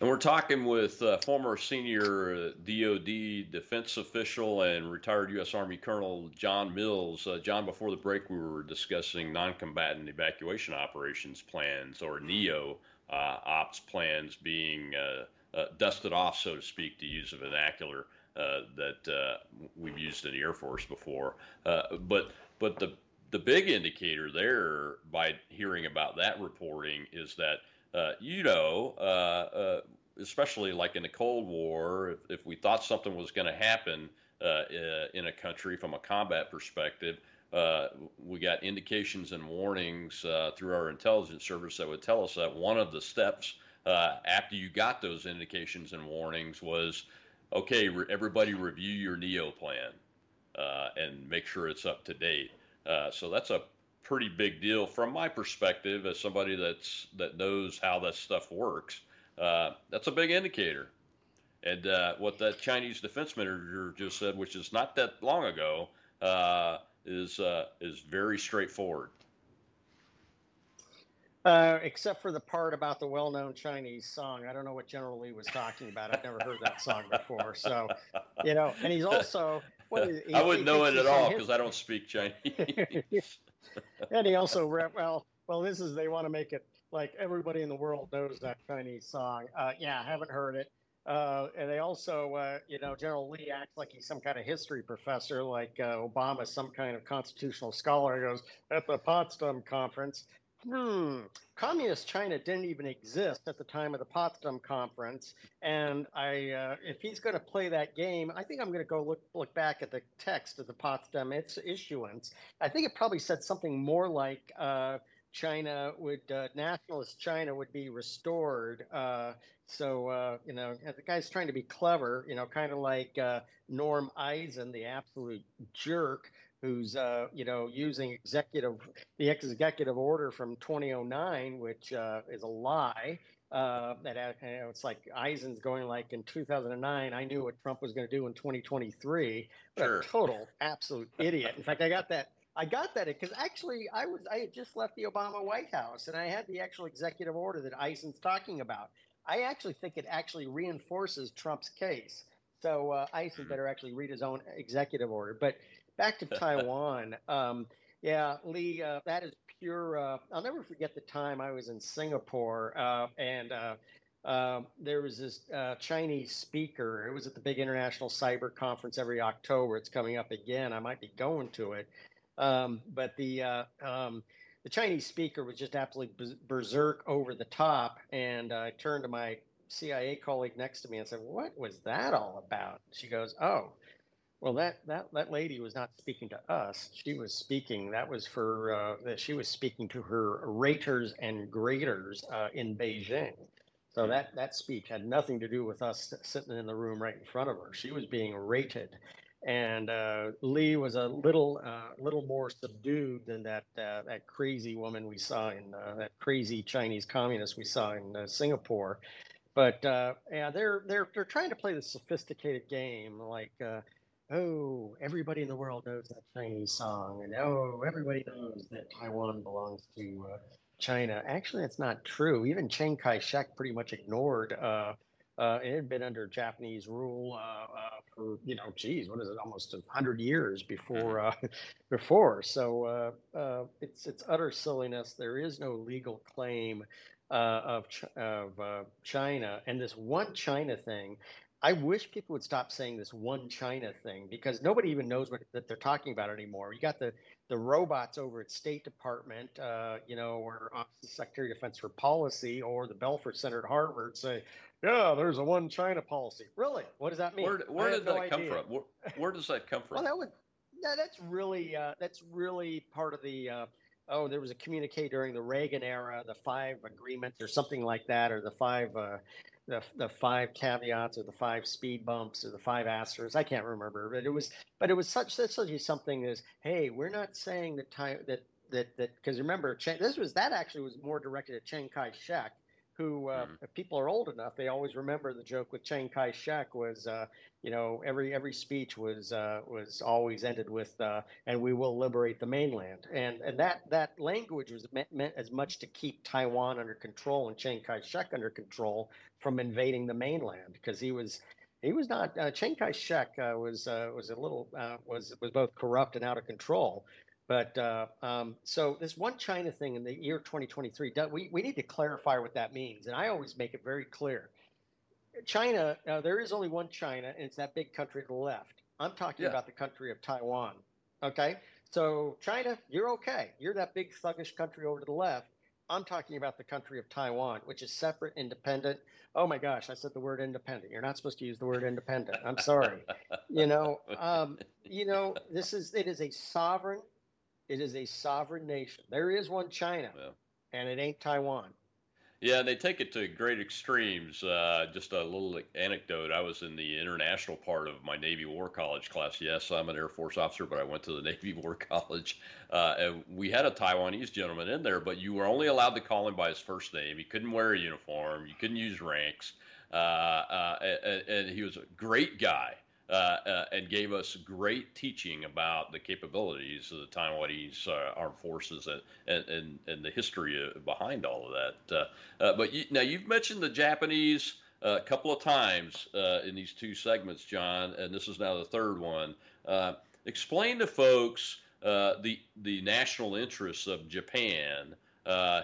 and we're talking with uh, former senior DoD defense official and retired U.S. Army Colonel John Mills. Uh, John, before the break, we were discussing non-combatant evacuation operations plans, or NEO uh, ops plans, being uh, uh, dusted off, so to speak, to use a vernacular uh, that we've used in the Air Force before. but but the the big indicator there, by hearing about that reporting, is that uh, you know, uh, uh, especially like in the Cold War, if, if we thought something was going to happen uh, in a country from a combat perspective, uh, we got indications and warnings uh, through our intelligence service that would tell us that one of the steps after you got those indications and warnings was, okay, re- everybody review your NEO plan and make sure it's up to date. so that's a pretty big deal from my perspective as somebody that's that knows how that stuff works. Uh, that's a big indicator. And uh, what that Chinese defense minister just said, which is not that long ago, uh, is uh, is very straightforward. Uh, except for the part about the well-known Chinese song, I don't know what General Li was talking about. I've never heard that song before. So, you know, and he's also. I wouldn't know it at all because I don't speak Chinese. and he also well, well, this is they want to make it like everybody in the world knows that Chinese song. Uh, yeah, I haven't heard it. Uh, and they also, uh, you know, General Li acts like he's some kind of history professor, like uh, Obama, some kind of constitutional scholar. He goes at the Potsdam conference hmm, communist China didn't even exist at the time of the Potsdam conference. And I, uh, if he's going to play that game, I think I'm going to go look look back at the text of the Potsdam its issuance. I think it probably said something more like. Uh, China would uh, nationalist China would be restored. Uh, so uh, you know the guy's trying to be clever. You know, kind of like uh, Norm Eisen, the absolute jerk who's uh, you know using executive the executive order from 2009, which uh, is a lie. Uh, that you know, it's like Eisen's going like in 2009. I knew what Trump was going to do in 2023. Sure. A total absolute idiot. In fact, I got that. I got that because actually I was I had just left the Obama White House and I had the actual executive order that Eisen's talking about. I actually think it actually reinforces Trump's case. So uh, Eisen hmm. better actually read his own executive order. But back to Taiwan. Um, yeah, Li, uh, that is pure. Uh, I'll never forget the time I was in Singapore uh, and uh, um, there was this uh, Chinese speaker. It was at the big international cyber conference every October. It's coming up again. I might be going to it. Um, but the uh, um, the Chinese speaker was just absolutely berserk over the top. And I turned to my CIA colleague next to me and said, "What was that all about?" She goes, "Oh, well, that that that lady was not speaking to us. She was speaking. That was for uh, that she was speaking to her raters and graders uh, in Beijing. So that that speech had nothing to do with us sitting in the room right in front of her. She was being rated." and uh, Li was a little uh, little more subdued than that uh, that crazy woman we saw in uh, that crazy Chinese communist we saw in uh, Singapore. But uh, yeah, they're they're they're trying to play the sophisticated game, like oh, everybody in the world knows that Chinese song, and oh, everybody knows that Taiwan belongs to China. Actually, that's not true. Even Chiang Kai-shek pretty much ignored uh, it had been under Japanese rule uh, uh, for you know, geez, what is it, almost hundred years before mm-hmm. uh, before. So uh, uh, it's it's utter silliness. There is no legal claim of of China, and this one China thing. I wish people would stop saying this one China thing because nobody even knows what that they're talking about anymore. You got the the robots over at State Department, uh, you know, or Office of Secretary of Defense for Policy, or the Belfer Center at Harvard say, yeah, there's a one China policy. Really? What does that mean? Where, where did no that idea. come from? Where, where, does that come from? well, that would, yeah, that's really uh, that's really part of the. Uh, oh, there was a communique during the Reagan era, the five agreements or something like that, or the five. Uh, the, the five caveats or the five speed bumps or the five asterisks. I can't remember, but it was but it was such such something as hey, we're not saying that time that that that because remember this was that actually was more directed at Chiang Kai-shek who, uh, mm-hmm. if people are old enough, they always remember the joke with Chiang Kai-shek was, uh, you know, every every speech was uh, was always ended with, uh, "and we will liberate the mainland," and and that that language was meant, meant as much to keep Taiwan under control and Chiang Kai-shek under control from invading the mainland because he was. He was not. Uh, Chiang Kai-shek uh, was was a little was was both corrupt and out of control, but uh, um, so this one China thing in the year 2023, we, we need to clarify what that means. And I always make it very clear. China, uh, there is only one China, and it's that big country to the left. I'm talking yeah. about the country of Taiwan. Okay? So, China, you're okay. You're that big thuggish country over to the left. I'm talking about the country of Taiwan, which is separate, independent. Oh my gosh, I said the word independent. You're not supposed to use the word independent. I'm sorry. you know, um, you know, this is it is a sovereign it is a sovereign nation. There is one China, yeah. and it ain't Taiwan. Yeah, and they take it to great extremes. Uh, just a little anecdote. I was in the international part of my Navy War College class. Yes, I'm an Air Force officer, but I went to the Navy War College. Uh, and we had a Taiwanese gentleman in there, but you were only allowed to call him by his first name. He couldn't wear a uniform. You couldn't use ranks. Uh, uh and, and he was a great guy. Uh, uh, and gave us great teaching about the capabilities of the Taiwanese uh, armed forces and, and, and the history uh, behind all of that. Uh, uh, but you, now you've mentioned the Japanese a couple of times in these two segments, John, and this is now the third one. explain to folks the the national interests of Japan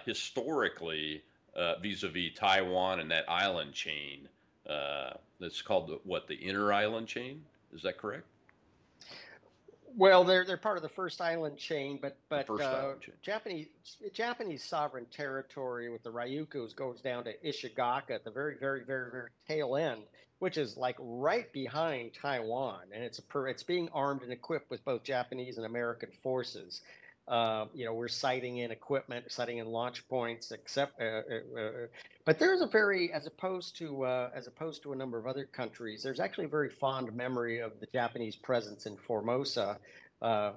historically vis-a-vis Taiwan and that island chain. Uh, that's called the, what the inner island chain. Is that correct? Well, they're they're part of the first island chain, but but uh, chain. Japanese Japanese sovereign territory with the Ryukyus goes down to Ishigaki at the very very very very tail end, which is like right behind Taiwan, and it's a per, it's being armed and equipped with both Japanese and American forces. Uh, you know, we're sighting in equipment, sighting in launch points, except, uh, uh, uh, but there's a very, as opposed to uh, as opposed to a number of other countries, there's actually a very fond memory of the Japanese presence in Formosa,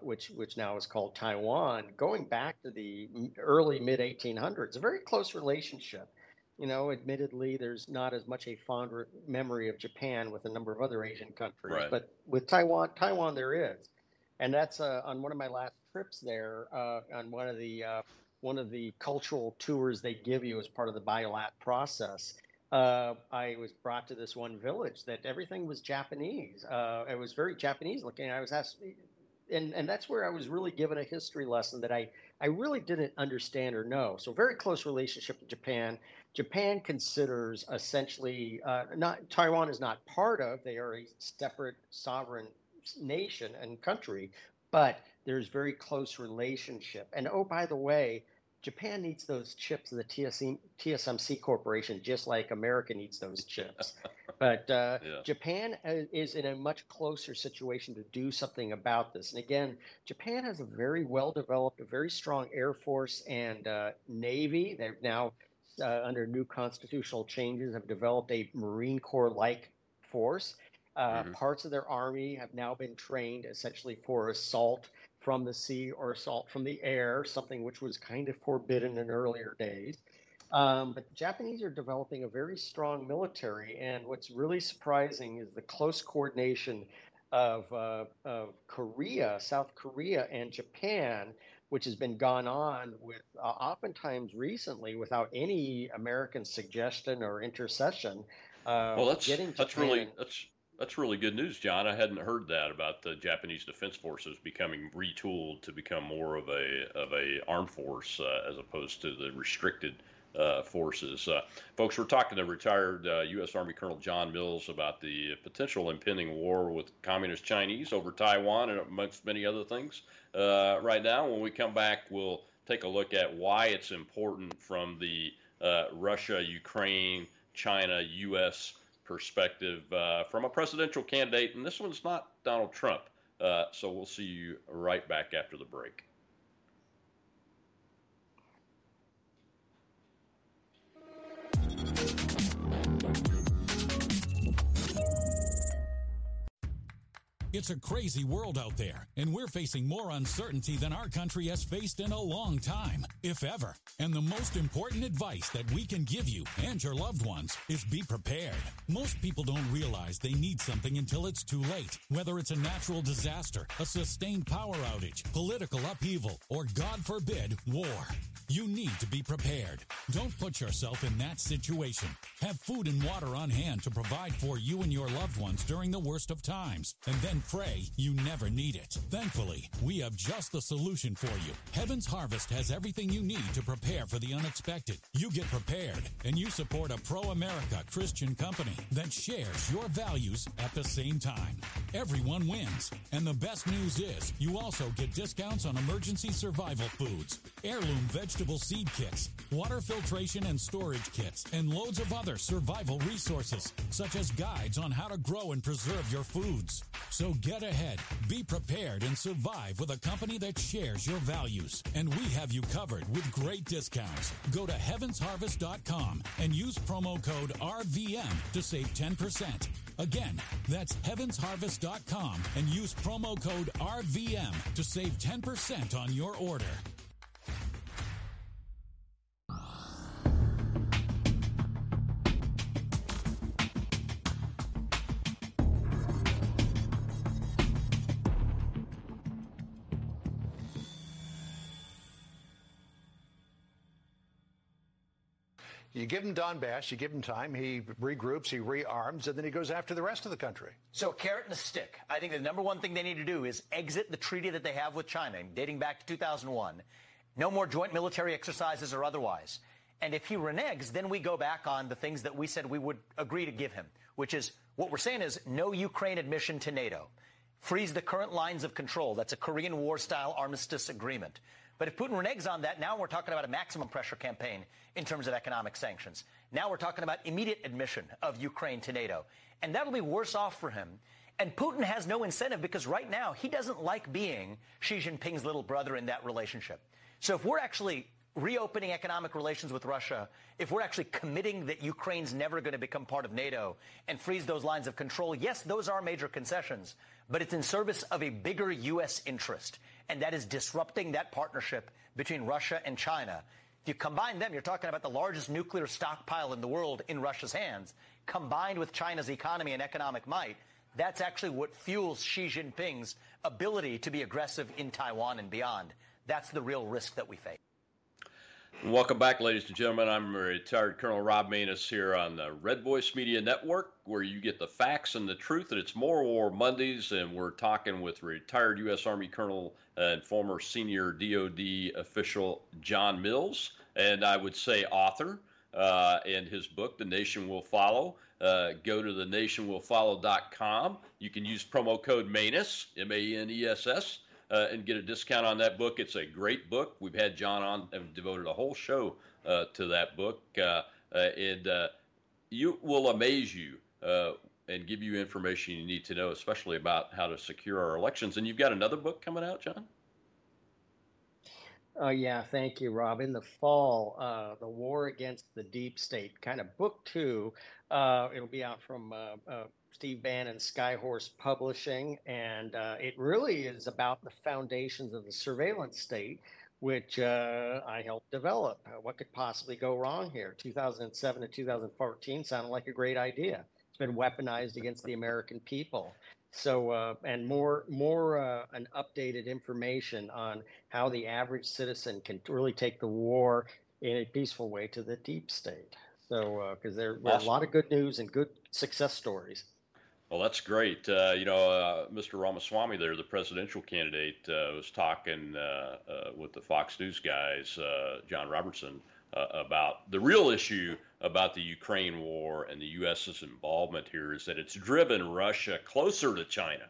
which which now is called Taiwan, going back to the early mid 1800s. A very close relationship. You know, admittedly, there's not as much a fond re- memory of Japan with a number of other Asian countries, right. but with Taiwan, Taiwan there is and that's uh, on one of my last trips there uh, on one of the uh, one of the cultural tours they give you as part of the biolat process. Uh, I was brought to this one village that everything was Japanese. Uh, it was very Japanese looking. I was asked, and and that's where I was really given a history lesson that I I really didn't understand or know. So very close relationship with Japan. Japan considers essentially uh, not Taiwan is not part of. They are a separate sovereign nation and country, but there's very close relationship. And oh, by the way, Japan needs those chips of the TSC, TSMC Corporation, just like America needs those chips. but uh, yeah. Japan uh, is in a much closer situation to do something about this. And again, Japan has a very well developed, a very strong Air Force and uh, Navy. They've now, uh, under new constitutional changes, have developed a Marine Corps like force. Uh, mm-hmm. Parts of their army have now been trained essentially for assault from the sea or salt from the air, something which was kind of forbidden in earlier days. Um, but the Japanese are developing a very strong military, and what's really surprising is the close coordination of, uh, of Korea, South Korea, and Japan, which has been gone on with uh, oftentimes recently without any American suggestion or intercession. Uh, well, that's that's really that's that's really good news, John. I hadn't heard that about the Japanese Defense Forces becoming retooled to become more of a of a armed force uh, as opposed to the restricted uh, forces. Uh, folks, we're talking to retired U.S. Uh, Army Colonel John Mills about the potential impending war with Communist Chinese over Taiwan and amongst many other things. Uh, right now, when we come back, we'll take a look at why it's important from the uh, Russia, Ukraine, China, U.S perspective uh, from a presidential candidate, and this one's not Donald Trump. Uh, so we'll see you right back after the break. It's a crazy world out there, and we're facing more uncertainty than our country has faced in a long time, if ever. And the most important advice that we can give you and your loved ones is be prepared. Most people don't realize they need something until it's too late, whether it's a natural disaster, a sustained power outage, political upheaval, or God forbid, war. You need to be prepared. Don't put yourself in that situation. Have food and water on hand to provide for you and your loved ones during the worst of times, and then pray you never need it. Thankfully, we have just the solution for you. Heaven's Harvest has everything you need to prepare for the unexpected. You get prepared, and you support a pro-America Christian company that shares your values at the same time. Everyone wins. And the best news is you also get discounts on emergency survival foods, heirloom vegetable seed kits, water filtration and storage kits, and loads of other survival resources, such as guides on how to grow and preserve your foods. So get ahead, be prepared, and survive with a company that shares your values. And we have you covered with great discounts. Go to heavensharvest.com and use promo code RVM to save 10%. Again, that's heavensharvest.com and use promo code RVM to save 10% on your order. You give him Donbass, you give him time, he regroups, he rearms, and then he goes after the rest of the country. So, carrot and a stick. I think the number one thing they need to do is exit the treaty that they have with China, dating back to 2001. No more joint military exercises or otherwise. And if he reneges, then we go back on the things that we said we would agree to give him, which is what we're saying is no Ukraine admission to NATO. Freeze the current lines of control. That's a Korean War style armistice agreement. But if Putin reneges on that, now we're talking about a maximum pressure campaign in terms of economic sanctions. Now we're talking about immediate admission of Ukraine to NATO. And that'll be worse off for him. And Putin has no incentive because right now he doesn't like being Xi Jinping's little brother in that relationship. So if we're actually reopening economic relations with Russia, if we're actually committing that Ukraine's never going to become part of NATO and freeze those lines of control, yes, those are major concessions, but it's in service of a bigger U.S. interest and that is disrupting that partnership between Russia and China. If you combine them, you're talking about the largest nuclear stockpile in the world in Russia's hands, combined with China's economy and economic might. That's actually what fuels Xi Jinping's ability to be aggressive in Taiwan and beyond. That's the real risk that we face. Welcome back, ladies and gentlemen. I'm retired Colonel Rob Maness here on the Red Voice Media Network, where you get the facts and the truth. And it's More War Mondays, and we're talking with retired U.S. Army Colonel and former senior DoD official John Mills, and I would say author. Uh, and his book, The Nation Will Follow. Uh, go to thenationwillfollow.com. You can use promo code MANESS, M A N E S S, uh, and get a discount on that book. It's a great book. We've had John on and devoted a whole show uh, to that book, uh, and you will amaze you and give you information you need to know, especially about how to secure our elections. And you've got another book coming out, John. Oh, yeah. Thank you, Rob. In the fall, uh, The War Against the Deep State, kind of book two. Uh, it'll be out from uh, uh Steve Bannon Skyhorse Publishing. And uh, it really is about the foundations of the surveillance state, which uh, I helped develop. what could possibly go wrong here? 2007 to 2014 sounded like a great idea. It's been weaponized against the American people. So, uh, and more, more uh, an updated information on how the average citizen can really take the war in a peaceful way to the deep state. So, because uh, there, there's a lot of good news and good success stories. Well, that's great. Uh, you know, uh, Mr. Ramaswamy there, the presidential candidate, uh, was talking uh, uh, with the Fox News guys, uh, John Robertson, about the real issue about the Ukraine war and the U.S.'s involvement here is that it's driven Russia closer to China.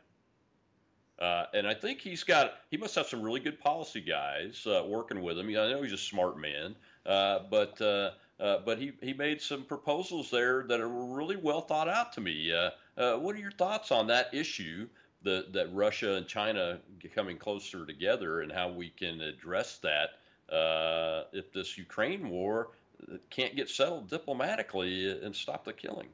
And I think he's got, he must have some really good policy guys working with him. I know he's a smart man, but but he, he made some proposals there that are really well thought out to me. Uh, what are your thoughts on that issue, the, that Russia and China coming closer together, and how we can address that if this Ukraine war can't get settled diplomatically and stop the killing.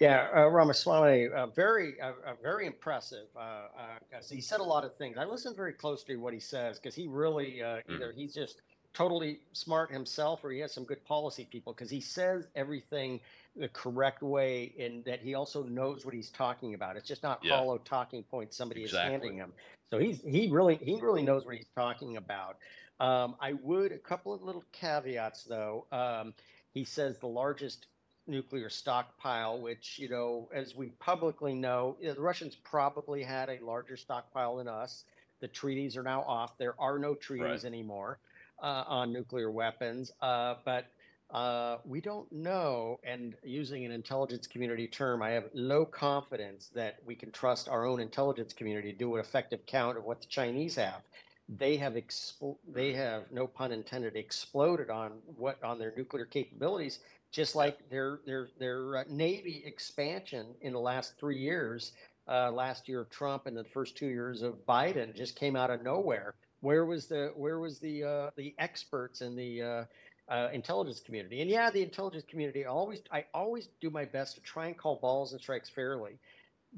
Yeah, uh, Ramaswamy, uh, very, uh, uh very impressive. Uh, uh, he said a lot of things. I listened very closely to what he says because he really mm-hmm. either he's just totally smart himself or he has some good policy people because he says everything the correct way and that he also knows what he's talking about. It's just not yeah. hollow talking points somebody exactly. is handing him. So he's he really he really knows what he's talking about. Um, I would a couple of little caveats though. Um, he says the largest nuclear stockpile, which you know, as we publicly know, the Russians probably had a larger stockpile than us. The treaties are now off. There are no treaties right. anymore uh, on nuclear weapons, uh, but uh, we don't know. And using an intelligence community term, I have no confidence that we can trust our own intelligence community to do an effective count of what the Chinese have they have expl- they have no pun intended exploded on what on their nuclear capabilities just like their their their uh, navy expansion in the last 3 years uh, last year of Trump and the first 2 years of Biden just came out of nowhere where was the where was the uh, the experts in the uh, intelligence community and yeah the intelligence community always I always do my best to try and call balls and strikes fairly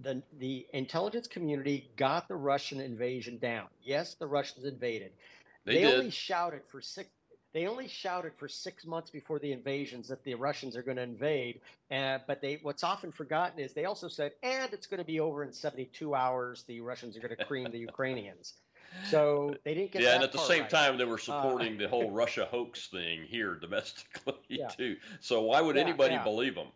the the intelligence community got the Russian invasion down. Yes, the Russians invaded. They, they only shouted for six. They only shouted for six months before the invasions that the Russians are going to invade. Uh, but they, what's often forgotten is they also said, and it's going to be over in 72 hours. The Russians are going to cream the Ukrainians. So they didn't get. Yeah, and at the same right. time, they were uh, supporting uh, the whole Russia hoax thing here domestically yeah. too. So why would yeah, anybody yeah. believe them?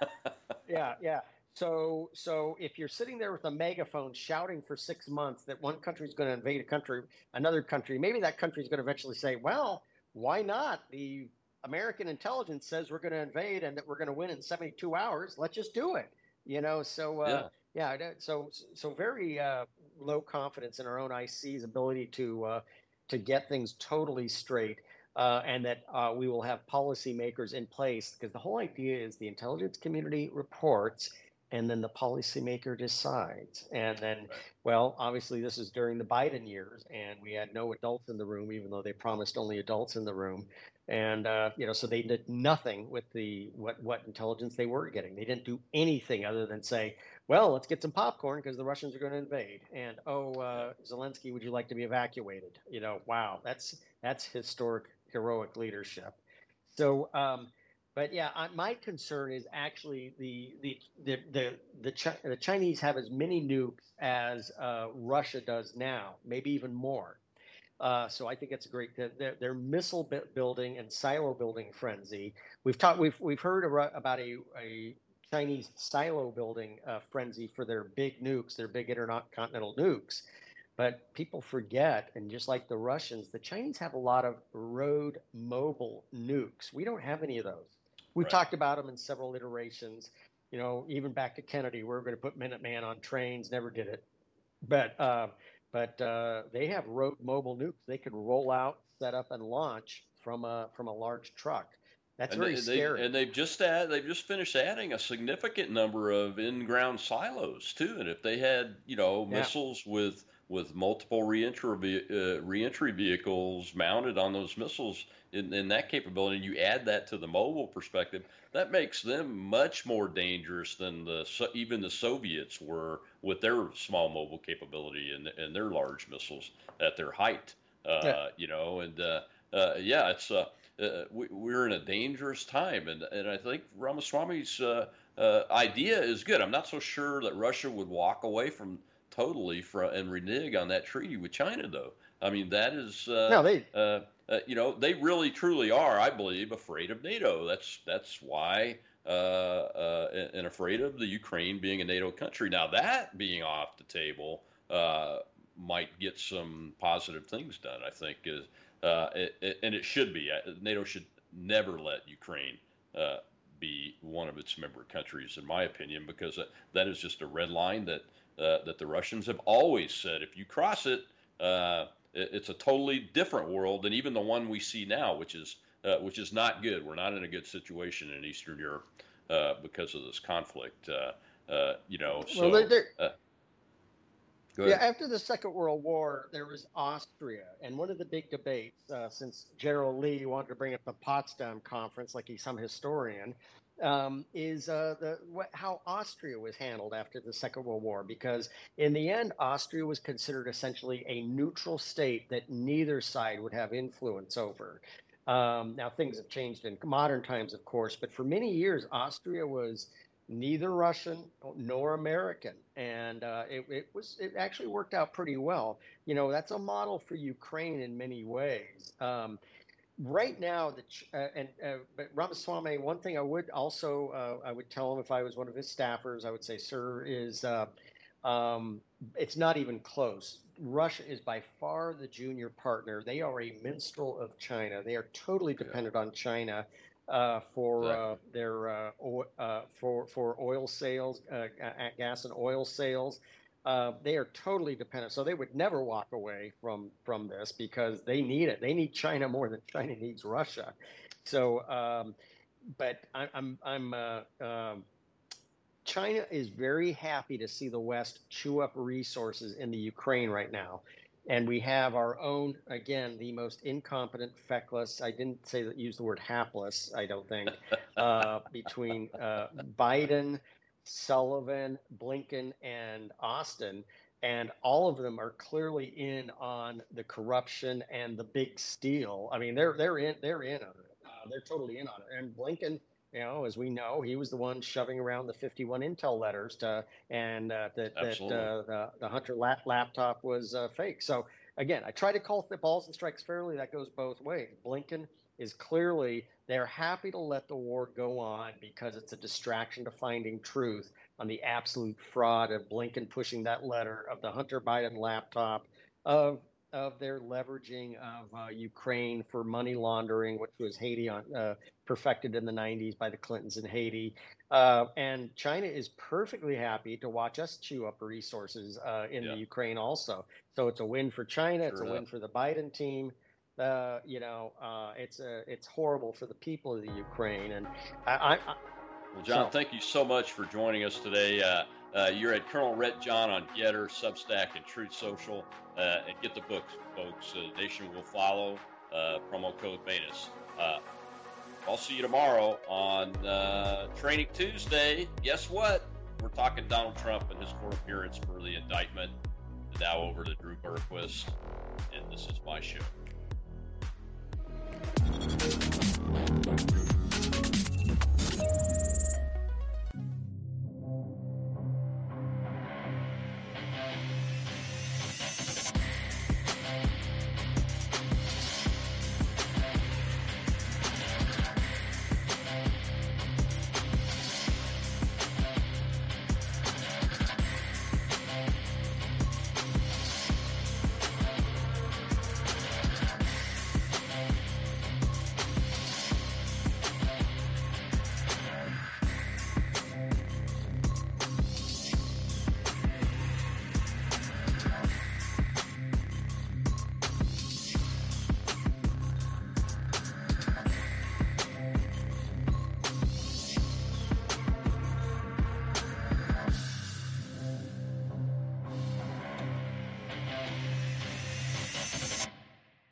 yeah, yeah. So, so if you're sitting there with a megaphone shouting for six months that one country is going to invade a country, another country, maybe that country is going to eventually say, "Well, why not? The American intelligence says we're going to invade and that we're going to win in 72 hours. Let's just do it." You know, so uh, yeah. yeah, so so very uh, low confidence in our own IC's ability to uh, to get things totally straight. Uh, and that uh, we will have policymakers in place because the whole idea is the intelligence community reports and then the policymaker decides. And then, well, obviously, this is during the Biden years, and we had no adults in the room, even though they promised only adults in the room. And uh, you know, so they did nothing with the what what intelligence they were getting. They didn't do anything other than say, "Well, let's get some popcorn because the Russians are going to invade." And oh, uh, Zelensky, would you like to be evacuated? You know, wow, that's that's historic, heroic leadership. So. Um, but yeah, my concern is actually the the the the the, the Chinese have as many nukes as uh, Russia does now, maybe even more. Uh, so I think it's great their, their missile building and silo building frenzy. We've talked we've we've heard about a, a Chinese silo building uh, frenzy for their big nukes, their big intercontinental nukes. But people forget, and just like the Russians, the Chinese have a lot of road mobile nukes. We don't have any of those. We've right. talked about them in several iterations. You know, even back to Kennedy, we are going to put Minuteman on trains, never did it. but uh, but uh, they have road mobile nukes. They can roll out, set up, and launch from a from a large truck. That's and very they, scary. and they've just add, they've just finished adding a significant number of in-ground silos too. And if they had, you know, Yeah. missiles with with multiple reentry uh, reentry vehicles mounted on those missiles in, in that capability, and you add that to the mobile perspective, that makes them much more dangerous than the So- even the Soviets were with their small mobile capability and and their large missiles at their height. Uh, Yeah. You know, and uh, uh, yeah, it's uh, uh, we, we're in a dangerous time, and and I think Ramaswamy's uh, uh, idea is good. I'm not so sure that Russia would walk away from totally from and renege on that treaty with China, though. I mean, that is uh, No, they- uh, uh, you know they really truly are, I believe, afraid of NATO. That's that's why. Uh, uh, and afraid of the Ukraine being a NATO country. Now that being off the table uh, might get some positive things done. I think is uh, it, it, and it should be. Uh, NATO should never let Ukraine uh, be one of its member countries, in my opinion, because that, that is just a red line that uh, that the Russians have always said. If you cross it, uh, it, it's a totally different world than even the one we see now, which is uh, which is not good. We're not in a good situation in Eastern Europe uh, because of this conflict. Uh, uh, you know, so. well, they're, they're, uh, go Yeah, after the Second World War, there was Austria, and one of the big debates, uh, since General Li wanted to bring up the Potsdam Conference, like he's some historian, um, is uh, the what, how Austria was handled after the Second World War. Because in the end, Austria was considered essentially a neutral state that neither side would have influence over. Um, now things have changed in modern times, of course, but for many years, Austria was neither Russian nor American, and uh, it, it was it actually worked out pretty well. You know, that's a model for Ukraine in many ways. Um, right now, the uh, and uh, but Ramaswamy, one thing I would also uh, I would tell him if I was one of his staffers, I would say, sir, is uh, um, it's not even close. Russia is by far the junior partner. They are a minstrel of China. They are totally dependent on China uh, for uh, their uh, o- uh, for for oil sales, uh, ga- gas and oil sales. Uh, they are totally dependent. So they would never walk away from from this because they need it. They need China more than China needs Russia. So, um, but I, I'm I'm uh, um, China is very happy to see the West chew up resources in the Ukraine right now. And we have our own, again, the most incompetent, feckless, I didn't say that, use the word hapless, I don't think, uh, between uh, Biden, Sullivan, Blinken, and Austin. And all of them are clearly in on the corruption and the big steal. I mean, they're they're in they're in on it. Uh, they're totally in on it. And Blinken, you know, as we know, he was the one shoving around the 51 intel letters to, and uh, that, that uh, the, the Hunter lap- laptop was uh, fake. So again, I try to call the balls and strikes fairly. That goes both ways. Blinken is clearly they're happy to let the war go on because it's a distraction to finding truth on the absolute fraud of Blinken pushing that letter of the Hunter Biden laptop of of their leveraging of uh, Ukraine for money laundering, which was Haiti on, uh, perfected in the 90s by the Clintons in Haiti. Uh, and China is perfectly happy to watch us chew up resources uh, in Yeah. the Ukraine also. So it's a win for China. it's a Sure win for the Biden team. Uh, you know, uh, it's a, it's horrible for the people of the Ukraine. And I, I, I Well, John, So- thank you so much for joining us today. Uh, uh, you're at Colonel Rhett John on GETTR, Substack, and Truth Social. Uh, and get the books, folks. Uh, Nation will follow. Uh, promo code Maness. I'll see you tomorrow on uh, Training Tuesday. Guess what? We're talking Donald Trump and his court appearance for the indictment. Now over to Drew Berquist, and this is my show.